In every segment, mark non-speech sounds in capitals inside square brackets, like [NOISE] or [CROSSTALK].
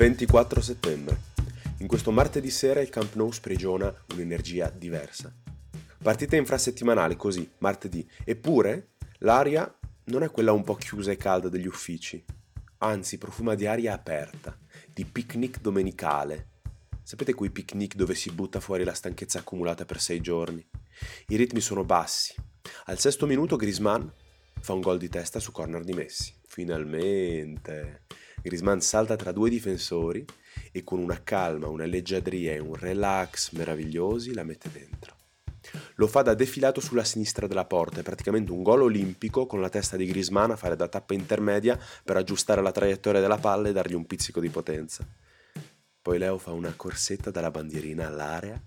24 settembre. In questo martedì sera il Camp Nou sprigiona un'energia diversa. Partita infrasettimanale così, martedì, eppure l'aria non è quella un po' chiusa e calda degli uffici, anzi profuma di aria aperta, di picnic domenicale. Sapete quei picnic dove si butta fuori la stanchezza accumulata per sei giorni? I ritmi sono bassi. Al sesto minuto Grisman fa un gol di testa su corner di Messi. Finalmente! Grisman salta tra due difensori e con una calma, una leggiadria e un relax meravigliosi la mette dentro. Lo fa da defilato sulla sinistra della porta, è praticamente un gol olimpico con la testa di Grisman a fare da tappa intermedia per aggiustare la traiettoria della palla e dargli un pizzico di potenza. Poi Leo fa una corsetta dalla bandierina all'area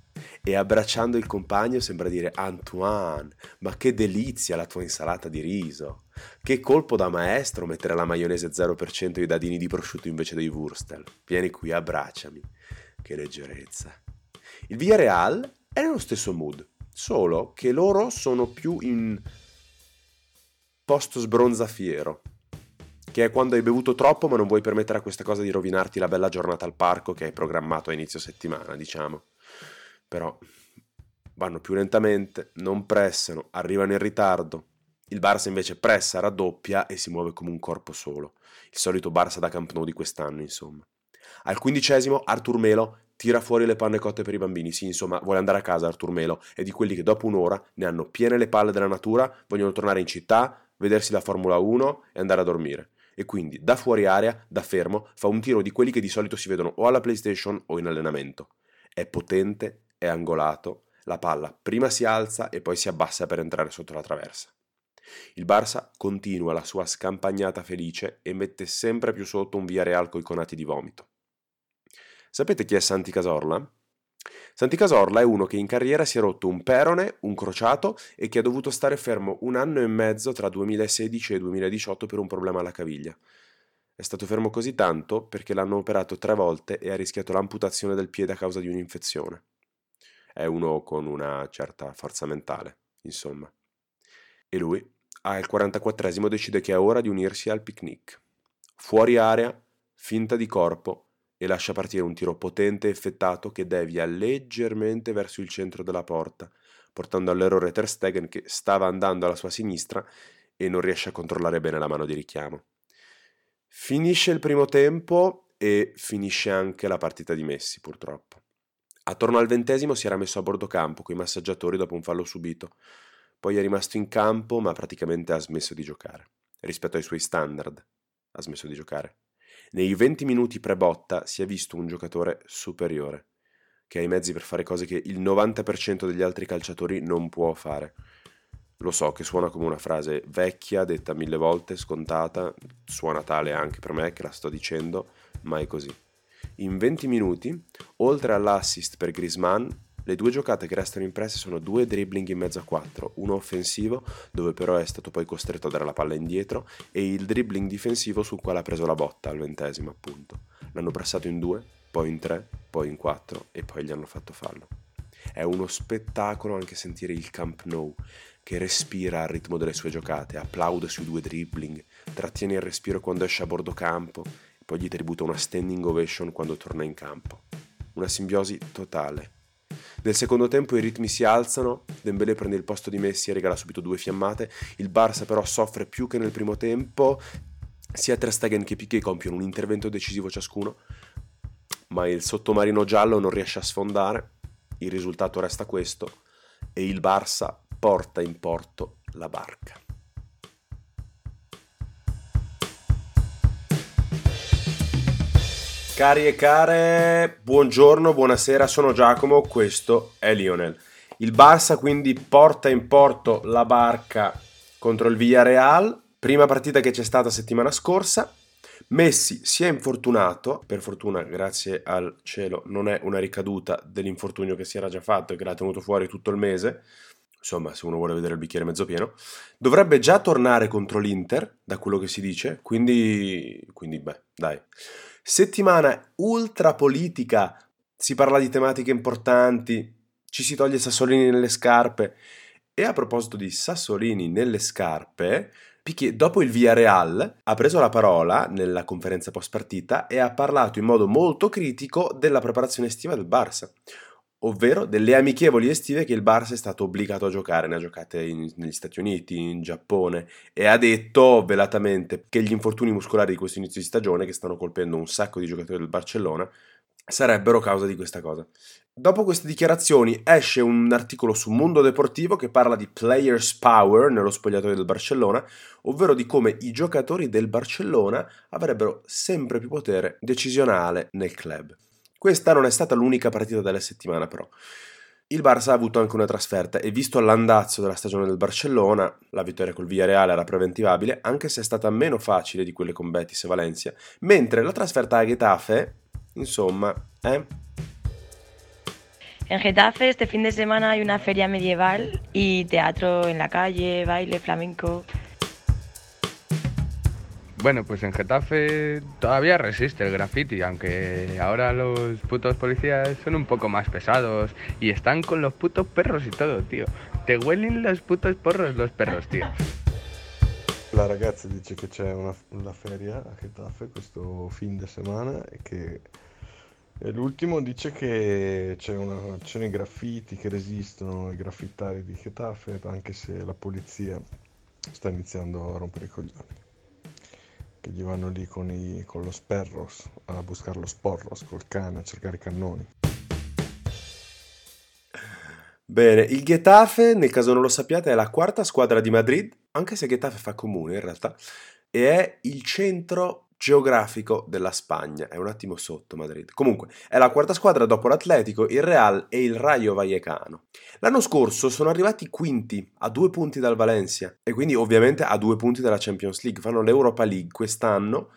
e abbracciando il compagno sembra dire Antoine, ma che delizia la tua insalata di riso. Che colpo da maestro mettere la maionese 0% e i dadini di prosciutto invece dei wurstel. Vieni qui, abbracciami. Che leggerezza. Il Villarreal è nello stesso mood, solo che loro sono più in post sbronzafiero che è quando hai bevuto troppo ma non vuoi permettere a questa cosa di rovinarti la bella giornata al parco che hai programmato a inizio settimana, diciamo. Però vanno più lentamente, non pressano, arrivano in ritardo. Il Barça invece pressa, raddoppia e si muove come un corpo solo. Il solito Barça da Camp Nou di quest'anno, insomma. Al quindicesimo Artur Melo tira fuori le panne cotte per i bambini. Sì, insomma, vuole andare a casa Artur Melo. È di quelli che dopo un'ora ne hanno piene le palle della natura, vogliono tornare in città, vedersi la Formula 1 e andare a dormire e quindi da fuori area, da fermo, fa un tiro di quelli che di solito si vedono o alla PlayStation o in allenamento. È potente, è angolato, la palla prima si alza e poi si abbassa per entrare sotto la traversa. Il Barça continua la sua scampagnata felice e mette sempre più sotto un via real coi conati di vomito. Sapete chi è Santi Casorla? Santi Casorla è uno che in carriera si è rotto un perone, un crociato e che ha dovuto stare fermo un anno e mezzo tra 2016 e 2018 per un problema alla caviglia. È stato fermo così tanto perché l'hanno operato tre volte e ha rischiato l'amputazione del piede a causa di un'infezione. È uno con una certa forza mentale, insomma. E lui, al 44esimo, decide che è ora di unirsi al picnic. Fuori area, finta di corpo, e lascia partire un tiro potente e effettato che devia leggermente verso il centro della porta, portando all'errore Ter Stegen che stava andando alla sua sinistra e non riesce a controllare bene la mano di richiamo. Finisce il primo tempo e finisce anche la partita di Messi, purtroppo. Attorno al ventesimo si era messo a bordo campo con i massaggiatori dopo un fallo subito. Poi è rimasto in campo, ma praticamente ha smesso di giocare. Rispetto ai suoi standard, ha smesso di giocare. Nei 20 minuti pre-botta si è visto un giocatore superiore, che ha i mezzi per fare cose che il 90% degli altri calciatori non può fare. Lo so che suona come una frase vecchia, detta mille volte, scontata, suona tale anche per me che la sto dicendo, ma è così. In 20 minuti, oltre all'assist per Grisman, le due giocate che restano impresse sono due dribbling in mezzo a quattro, uno offensivo, dove però è stato poi costretto a dare la palla indietro, e il dribbling difensivo sul quale ha preso la botta al ventesimo, appunto. L'hanno pressato in due, poi in tre, poi in quattro e poi gli hanno fatto fallo. È uno spettacolo anche sentire il Camp Nou, che respira al ritmo delle sue giocate, applaude sui due dribbling, trattiene il respiro quando esce a bordo campo poi gli tributa una standing ovation quando torna in campo. Una simbiosi totale nel secondo tempo i ritmi si alzano, Dembélé prende il posto di Messi e regala subito due fiammate, il Barça però soffre più che nel primo tempo, sia Ter Stegen che Piquet compiono un intervento decisivo ciascuno, ma il sottomarino giallo non riesce a sfondare, il risultato resta questo e il Barça porta in porto la barca. Cari e care, buongiorno, buonasera, sono Giacomo, questo è Lionel. Il Barça quindi porta in porto la barca contro il Villarreal, prima partita che c'è stata settimana scorsa. Messi si è infortunato, per fortuna grazie al cielo non è una ricaduta dell'infortunio che si era già fatto e che l'ha tenuto fuori tutto il mese, insomma se uno vuole vedere il bicchiere mezzo pieno, dovrebbe già tornare contro l'Inter, da quello che si dice, quindi, quindi beh, dai. Settimana ultra politica, si parla di tematiche importanti, ci si toglie Sassolini nelle scarpe. E a proposito di Sassolini nelle scarpe, Piquet, dopo il Villarreal, ha preso la parola nella conferenza post partita e ha parlato in modo molto critico della preparazione estiva del Barça, ovvero delle amichevoli estive che il Barça è stato obbligato a giocare, ne ha giocate in, negli Stati Uniti, in Giappone e ha detto velatamente che gli infortuni muscolari di questo inizio di stagione, che stanno colpendo un sacco di giocatori del Barcellona, sarebbero causa di questa cosa. Dopo queste dichiarazioni esce un articolo su Mundo Deportivo che parla di players power nello spogliatoio del Barcellona, ovvero di come i giocatori del Barcellona avrebbero sempre più potere decisionale nel club. Questa non è stata l'unica partita della settimana però. Il Barça ha avuto anche una trasferta e visto l'andazzo della stagione del Barcellona, la vittoria col Villarreal era preventivabile, anche se è stata meno facile di quelle con Betis e Valencia, mentre la trasferta a Getafe, insomma, eh, En Getafe este fin de semana hay una feria medieval y teatro en la calle, baile, flamenco. Bueno, pues en Getafe todavía resiste el graffiti, aunque ahora los putos policías son un poco más pesados y están con los putos perros y todo, tío. Te huelen los putos porros los perros, tío. [LAUGHS] La ragazza dice che c'è una, una feria a Getafe questo fin de semana e che E l'ultimo dice che c'è una, ci sono i graffiti che resistono, i graffitari di Getafe, anche se la polizia sta iniziando a rompere i coglioni. Che gli vanno lì con, i, con lo sperros a buscare lo sporros col cane, a cercare i cannoni. Bene, il Getafe, nel caso non lo sappiate, è la quarta squadra di Madrid, anche se Getafe fa comune in realtà, e è il centro geografico della Spagna, è un attimo sotto Madrid. Comunque, è la quarta squadra dopo l'Atletico, il Real e il Rayo Vallecano. L'anno scorso sono arrivati quinti, a due punti dal Valencia, e quindi ovviamente a due punti dalla Champions League. Fanno l'Europa League quest'anno.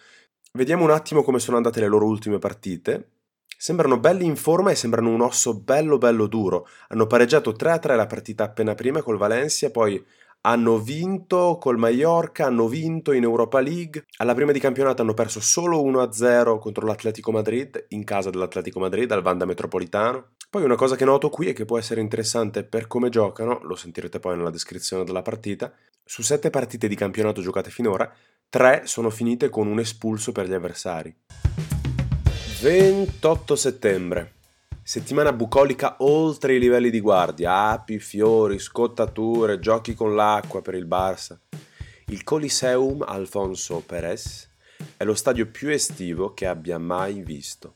Vediamo un attimo come sono andate le loro ultime partite. Sembrano belli in forma e sembrano un osso bello bello duro. Hanno pareggiato 3-3 la partita appena prima col Valencia, poi hanno vinto col Mallorca, hanno vinto in Europa League. Alla prima di campionato hanno perso solo 1-0 contro l'Atletico Madrid, in casa dell'Atletico Madrid, al Vanda Metropolitano. Poi una cosa che noto qui e che può essere interessante per come giocano, lo sentirete poi nella descrizione della partita, su sette partite di campionato giocate finora, tre sono finite con un espulso per gli avversari. 28 settembre. Settimana bucolica oltre i livelli di guardia, api, fiori, scottature, giochi con l'acqua per il Barça. Il Coliseum Alfonso Pérez è lo stadio più estivo che abbia mai visto.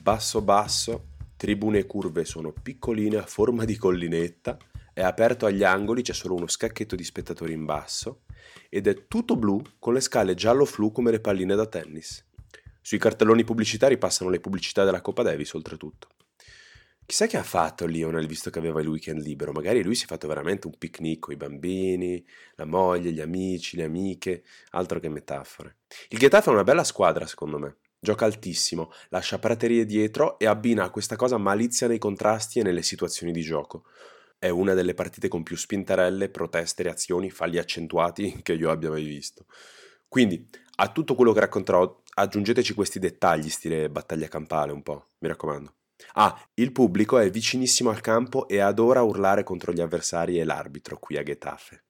Basso basso, tribune e curve sono piccoline a forma di collinetta, è aperto agli angoli, c'è solo uno scacchetto di spettatori in basso ed è tutto blu con le scale giallo-flu come le palline da tennis. Sui cartelloni pubblicitari passano le pubblicità della Coppa Davis oltretutto. Chissà che ha fatto Lionel visto che aveva il weekend libero, magari lui si è fatto veramente un picnic con i bambini, la moglie, gli amici, le amiche, altro che metafore. Il Getafe è una bella squadra secondo me, gioca altissimo, lascia praterie dietro e abbina a questa cosa malizia nei contrasti e nelle situazioni di gioco. È una delle partite con più spintarelle, proteste, reazioni, falli accentuati [LAUGHS] che io abbia mai visto. Quindi, a tutto quello che racconterò, aggiungeteci questi dettagli, stile battaglia campale un po', mi raccomando. Ah, il pubblico è vicinissimo al campo e adora urlare contro gli avversari e l'arbitro qui a Getafe.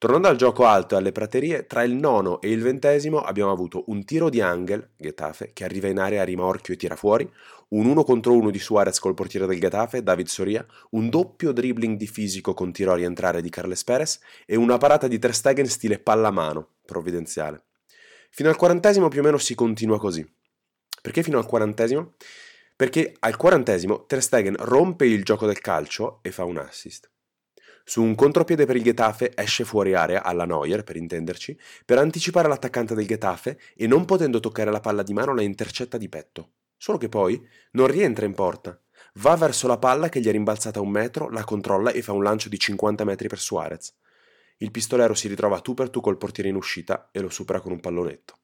Tornando al gioco alto e alle praterie, tra il nono e il ventesimo abbiamo avuto un tiro di Angel, Getafe, che arriva in area a rimorchio e tira fuori, un uno contro uno di Suarez col portiere del Getafe, David Soria, un doppio dribbling di fisico con tiro a rientrare di Carles Perez e una parata di Ter Stegen stile pallamano, provvidenziale. Fino al quarantesimo più o meno si continua così. Perché fino al quarantesimo? Perché al quarantesimo Ter Stegen rompe il gioco del calcio e fa un assist. Su un contropiede per il Getafe esce fuori area alla Neuer, per intenderci, per anticipare l'attaccante del Getafe e non potendo toccare la palla di mano la intercetta di petto. Solo che poi non rientra in porta. Va verso la palla che gli è rimbalzata un metro, la controlla e fa un lancio di 50 metri per Suarez. Il pistolero si ritrova tu per tu col portiere in uscita e lo supera con un pallonetto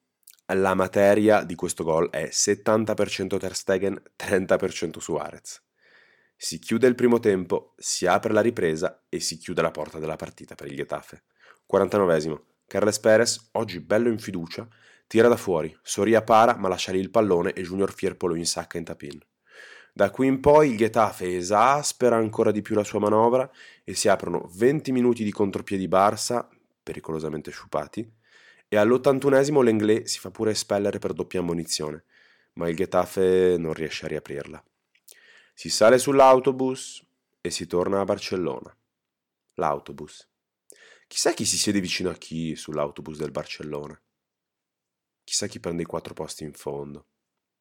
la materia di questo gol è 70% Ter Stegen, 30% Suarez. Si chiude il primo tempo, si apre la ripresa e si chiude la porta della partita per il Getafe. 49esimo. Carles Perez, oggi bello in fiducia, tira da fuori, Soria para ma lascia lì il pallone e Junior Firpo lo insacca in tapin. Da qui in poi il Getafe esaspera ancora di più la sua manovra e si aprono 20 minuti di contropiedi Barça pericolosamente sciupati, e all'81esimo l'Englè si fa pure espellere per doppia ammonizione, ma il Getafe non riesce a riaprirla. Si sale sull'autobus e si torna a Barcellona. L'autobus. Chissà chi si siede vicino a chi sull'autobus del Barcellona. Chissà chi prende i quattro posti in fondo.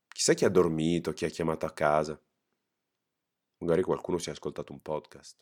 Chissà chi ha dormito, chi ha chiamato a casa. Magari qualcuno si è ascoltato un podcast.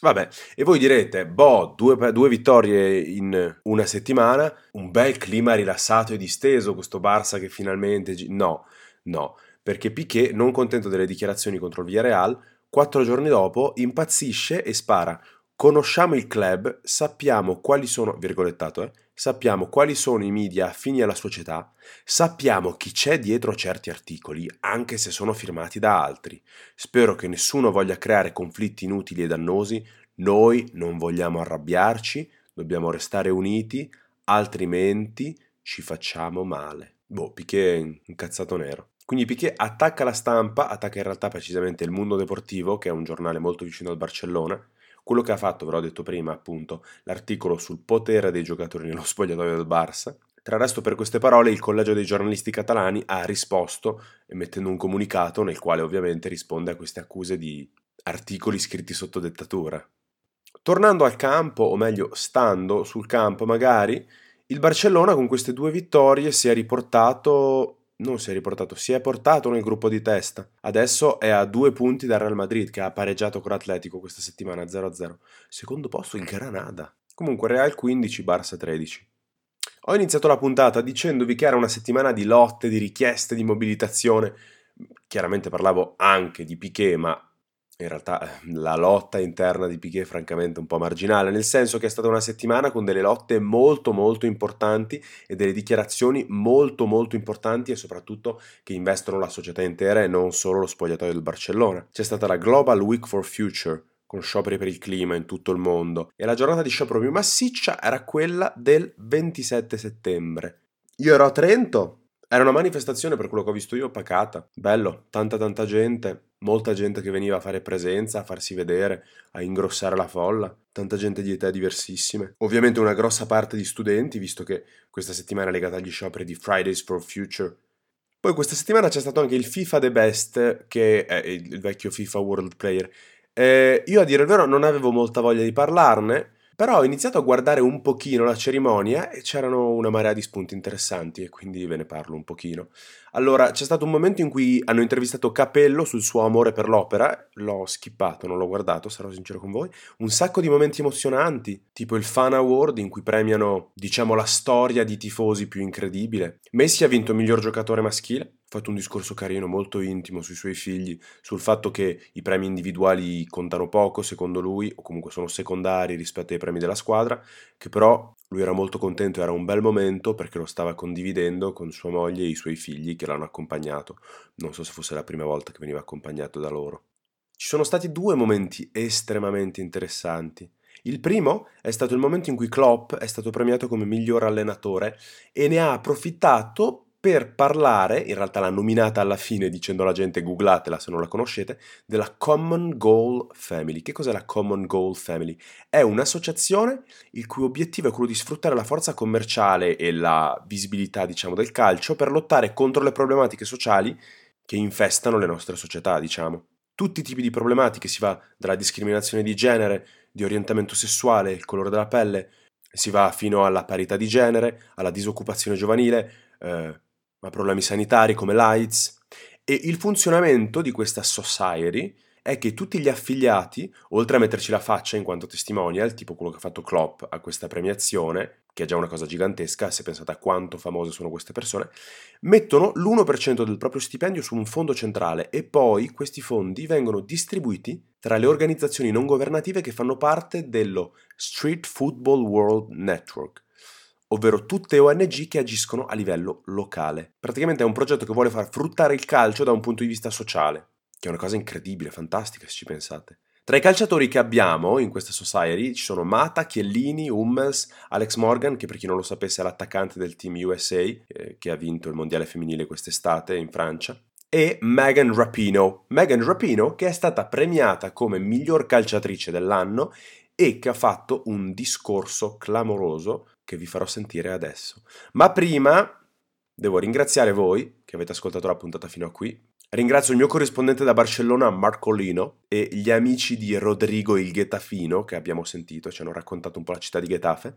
Vabbè, e voi direte, boh, due, due, vittorie in una settimana, un bel clima rilassato e disteso, questo Barça che finalmente... No, no, perché Piquet, non contento delle dichiarazioni contro il Villarreal, quattro giorni dopo impazzisce e spara Conosciamo il club, sappiamo quali sono, virgolettato, eh, sappiamo quali sono i media affini alla società, sappiamo chi c'è dietro certi articoli, anche se sono firmati da altri. Spero che nessuno voglia creare conflitti inutili e dannosi, noi non vogliamo arrabbiarci, dobbiamo restare uniti, altrimenti ci facciamo male. Boh, Piquet incazzato nero. Quindi Piquet attacca la stampa, attacca in realtà precisamente il Mundo Deportivo, che è un giornale molto vicino al Barcellona, quello che ha fatto, ve l'ho detto prima, appunto, l'articolo sul potere dei giocatori nello spogliatoio del Barça. Tra il resto, per queste parole, il Collegio dei giornalisti catalani ha risposto emettendo un comunicato nel quale ovviamente risponde a queste accuse di articoli scritti sotto dettatura. Tornando al campo, o meglio, stando sul campo magari, il Barcellona con queste due vittorie si è riportato non si è riportato, si è portato nel gruppo di testa. Adesso è a due punti dal Real Madrid che ha pareggiato con l'Atletico questa settimana 0-0. Secondo posto il Granada. Comunque Real 15, Barça 13. Ho iniziato la puntata dicendovi che era una settimana di lotte, di richieste, di mobilitazione. Chiaramente parlavo anche di Piquet, ma in realtà eh, la lotta interna di Piquet è francamente un po' marginale, nel senso che è stata una settimana con delle lotte molto molto importanti e delle dichiarazioni molto molto importanti e soprattutto che investono la società intera e non solo lo spogliatoio del Barcellona. C'è stata la Global Week for Future, con scioperi per il clima in tutto il mondo, e la giornata di sciopero più massiccia era quella del 27 settembre. Io ero a Trento, era una manifestazione per quello che ho visto io pacata, bello, tanta tanta gente, molta gente che veniva a fare presenza, a farsi vedere, a ingrossare la folla, tanta gente di età diversissime. Ovviamente una grossa parte di studenti, visto che questa settimana è legata agli scioperi di Fridays for Future. Poi questa settimana c'è stato anche il FIFA The Best, che è il vecchio FIFA World Player. Eh, io a dire il vero non avevo molta voglia di parlarne, però ho iniziato a guardare un pochino la cerimonia e c'erano una marea di spunti interessanti e quindi ve ne parlo un pochino. Allora, c'è stato un momento in cui hanno intervistato Capello sul suo amore per l'opera, l'ho skippato, non l'ho guardato, sarò sincero con voi, un sacco di momenti emozionanti, tipo il Fan Award in cui premiano, diciamo, la storia di tifosi più incredibile. Messi ha vinto miglior giocatore maschile, fatto un discorso carino, molto intimo sui suoi figli, sul fatto che i premi individuali contano poco secondo lui, o comunque sono secondari rispetto ai premi della squadra, che però lui era molto contento, era un bel momento perché lo stava condividendo con sua moglie e i suoi figli che l'hanno accompagnato. Non so se fosse la prima volta che veniva accompagnato da loro. Ci sono stati due momenti estremamente interessanti. Il primo è stato il momento in cui Klopp è stato premiato come miglior allenatore e ne ha approfittato per parlare, in realtà l'ha nominata alla fine dicendo alla gente googlatela se non la conoscete, della Common Goal Family. Che cos'è la Common Goal Family? È un'associazione il cui obiettivo è quello di sfruttare la forza commerciale e la visibilità, diciamo, del calcio per lottare contro le problematiche sociali che infestano le nostre società, diciamo. Tutti i tipi di problematiche, si va dalla discriminazione di genere, di orientamento sessuale, il colore della pelle, si va fino alla parità di genere, alla disoccupazione giovanile, eh, ma problemi sanitari come l'AIDS. E il funzionamento di questa society è che tutti gli affiliati, oltre a metterci la faccia in quanto testimonial, tipo quello che ha fatto Klopp a questa premiazione, che è già una cosa gigantesca, se pensate a quanto famose sono queste persone, mettono l'1% del proprio stipendio su un fondo centrale e poi questi fondi vengono distribuiti tra le organizzazioni non governative che fanno parte dello Street Football World Network, ovvero tutte ONG che agiscono a livello locale. Praticamente è un progetto che vuole far fruttare il calcio da un punto di vista sociale, che è una cosa incredibile, fantastica se ci pensate. Tra i calciatori che abbiamo in questa society ci sono Mata, Chiellini, Hummels, Alex Morgan, che per chi non lo sapesse è l'attaccante del team USA, eh, che ha vinto il mondiale femminile quest'estate in Francia, e Megan Rapino. Megan Rapino che è stata premiata come miglior calciatrice dell'anno e che ha fatto un discorso clamoroso che vi farò sentire adesso. Ma prima devo ringraziare voi che avete ascoltato la puntata fino a qui. Ringrazio il mio corrispondente da Barcellona, Marcolino, e gli amici di Rodrigo il Ghetafino che abbiamo sentito, ci hanno raccontato un po' la città di Getafe.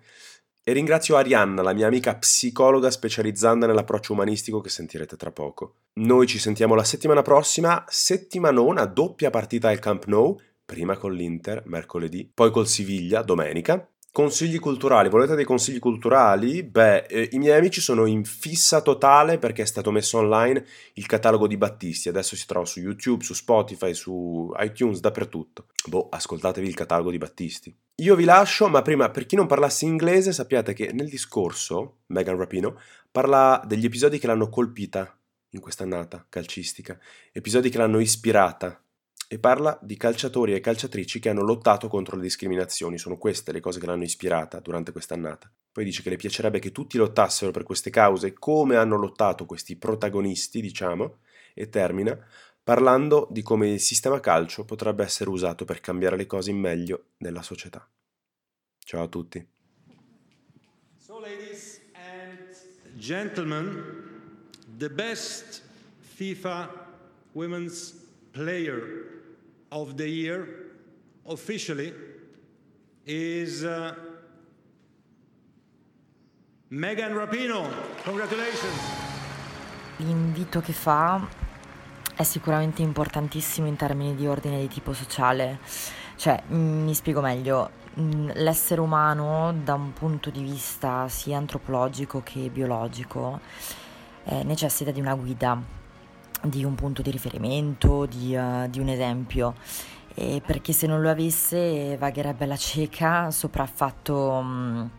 E ringrazio Arianna, la mia amica psicologa specializzata nell'approccio umanistico che sentirete tra poco. Noi ci sentiamo la settimana prossima, settimanona, doppia partita al Camp Nou, prima con l'Inter mercoledì, poi col Siviglia domenica. Consigli culturali, volete dei consigli culturali? Beh, eh, i miei amici sono in fissa totale perché è stato messo online il catalogo di Battisti, adesso si trova su YouTube, su Spotify, su iTunes, dappertutto. Boh, ascoltatevi il catalogo di Battisti. Io vi lascio, ma prima, per chi non parlasse inglese, sappiate che nel discorso, Megan Rapino parla degli episodi che l'hanno colpita in quest'annata calcistica, episodi che l'hanno ispirata, e parla di calciatori e calciatrici che hanno lottato contro le discriminazioni. Sono queste le cose che l'hanno ispirata durante quest'annata. Poi dice che le piacerebbe che tutti lottassero per queste cause come hanno lottato questi protagonisti, diciamo, e termina parlando di come il sistema calcio potrebbe essere usato per cambiare le cose in meglio nella società. Ciao a tutti. So ladies and gentlemen, the best FIFA women's player of the year officially is uh, Megan Rapino. Congratulations. L'invito che fa è sicuramente importantissimo in termini di ordine di tipo sociale. Cioè, mm, mi spiego meglio, mm, l'essere umano da un punto di vista sia antropologico che biologico eh, necessita di una guida, di un punto di riferimento, di, uh, di un esempio. E perché se non lo avesse vagherebbe la cieca, sopraffatto um,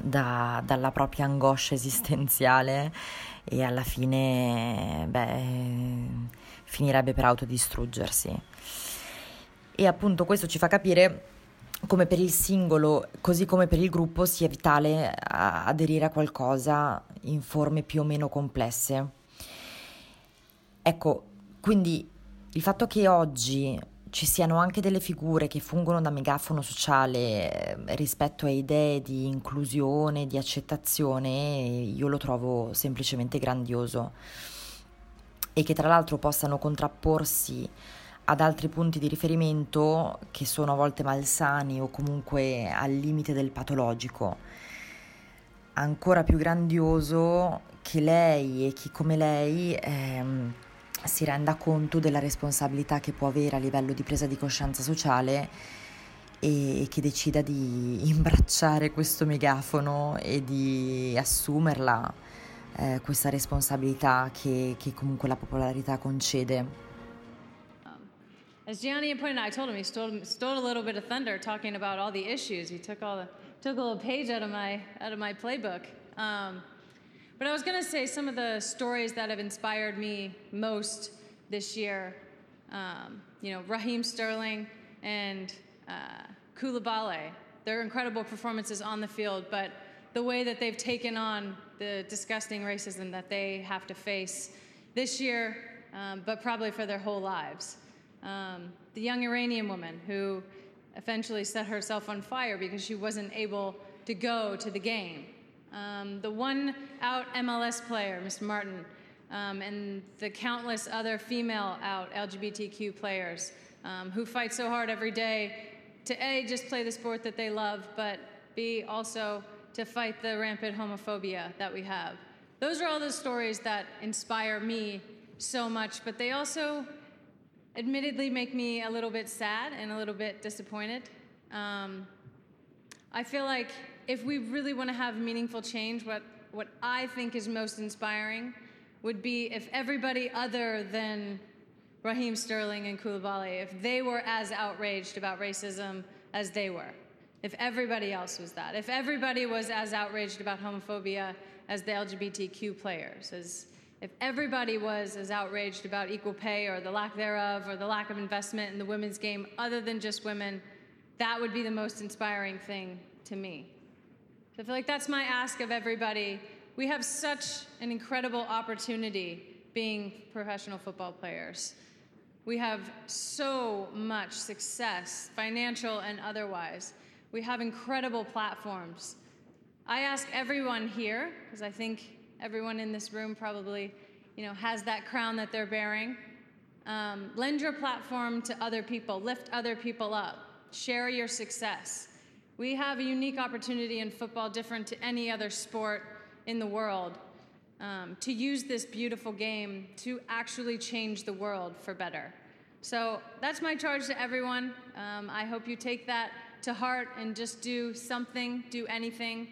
da, dalla propria angoscia esistenziale e alla fine beh, finirebbe per autodistruggersi. E appunto questo ci fa capire come per il singolo, così come per il gruppo, sia vitale aderire a qualcosa in forme più o meno complesse Ecco, quindi il fatto che oggi ci siano anche delle figure che fungono da megafono sociale eh, rispetto a idee di inclusione, di accettazione, io lo trovo semplicemente grandioso e che tra l'altro possano contrapporsi ad altri punti di riferimento che sono a volte malsani o comunque al limite del patologico. Ancora più grandioso che lei e chi come lei ehm, si renda conto della responsabilità che può avere a livello di presa di coscienza sociale e che decida di [LAUGHS] imbracciare questo megafono e di assumerla eh, questa responsabilità che, che, comunque la popolarità concede. As Gianni pointed out, I told him he stole, stole a little bit of thunder talking about all the issues. He took all the took a little page out of my out of my playbook. Um, But I was going to say some of the stories that have inspired me most this year. Um, you know, Raheem Sterling and uh, Koulibaly. They're incredible performances on the field, but the way that they've taken on the disgusting racism that they have to face this year, um, but probably for their whole lives. Um, the young Iranian woman who eventually set herself on fire because she wasn't able to go to the game. Um, the one out MLS player, Miss Martin, um, and the countless other female out LGBTQ players um, who fight so hard every day to A, just play the sport that they love, but B, also to fight the rampant homophobia that we have. Those are all the stories that inspire me so much, but they also admittedly make me a little bit sad and a little bit disappointed. Um, I feel like if we really want to have meaningful change, what, what I think is most inspiring would be if everybody other than Raheem Sterling and Koulibaly, if they were as outraged about racism as they were, if everybody else was that, if everybody was as outraged about homophobia as the LGBTQ players, as if everybody was as outraged about equal pay or the lack thereof or the lack of investment in the women's game other than just women, that would be the most inspiring thing to me. I feel like that's my ask of everybody. We have such an incredible opportunity being professional football players. We have so much success, financial and otherwise. We have incredible platforms. I ask everyone here, because I think everyone in this room probably, you know, has that crown that they're bearing. Um, lend your platform to other people, lift other people up, share your success. We have a unique opportunity in football, different to any other sport in the world, um, to use this beautiful game to actually change the world for better. So that's my charge to everyone. Um, I hope you take that to heart and just do something, do anything.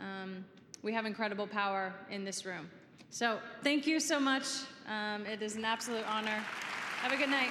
Um, we have incredible power in this room. So thank you so much. Um, it is an absolute honor. Have a good night.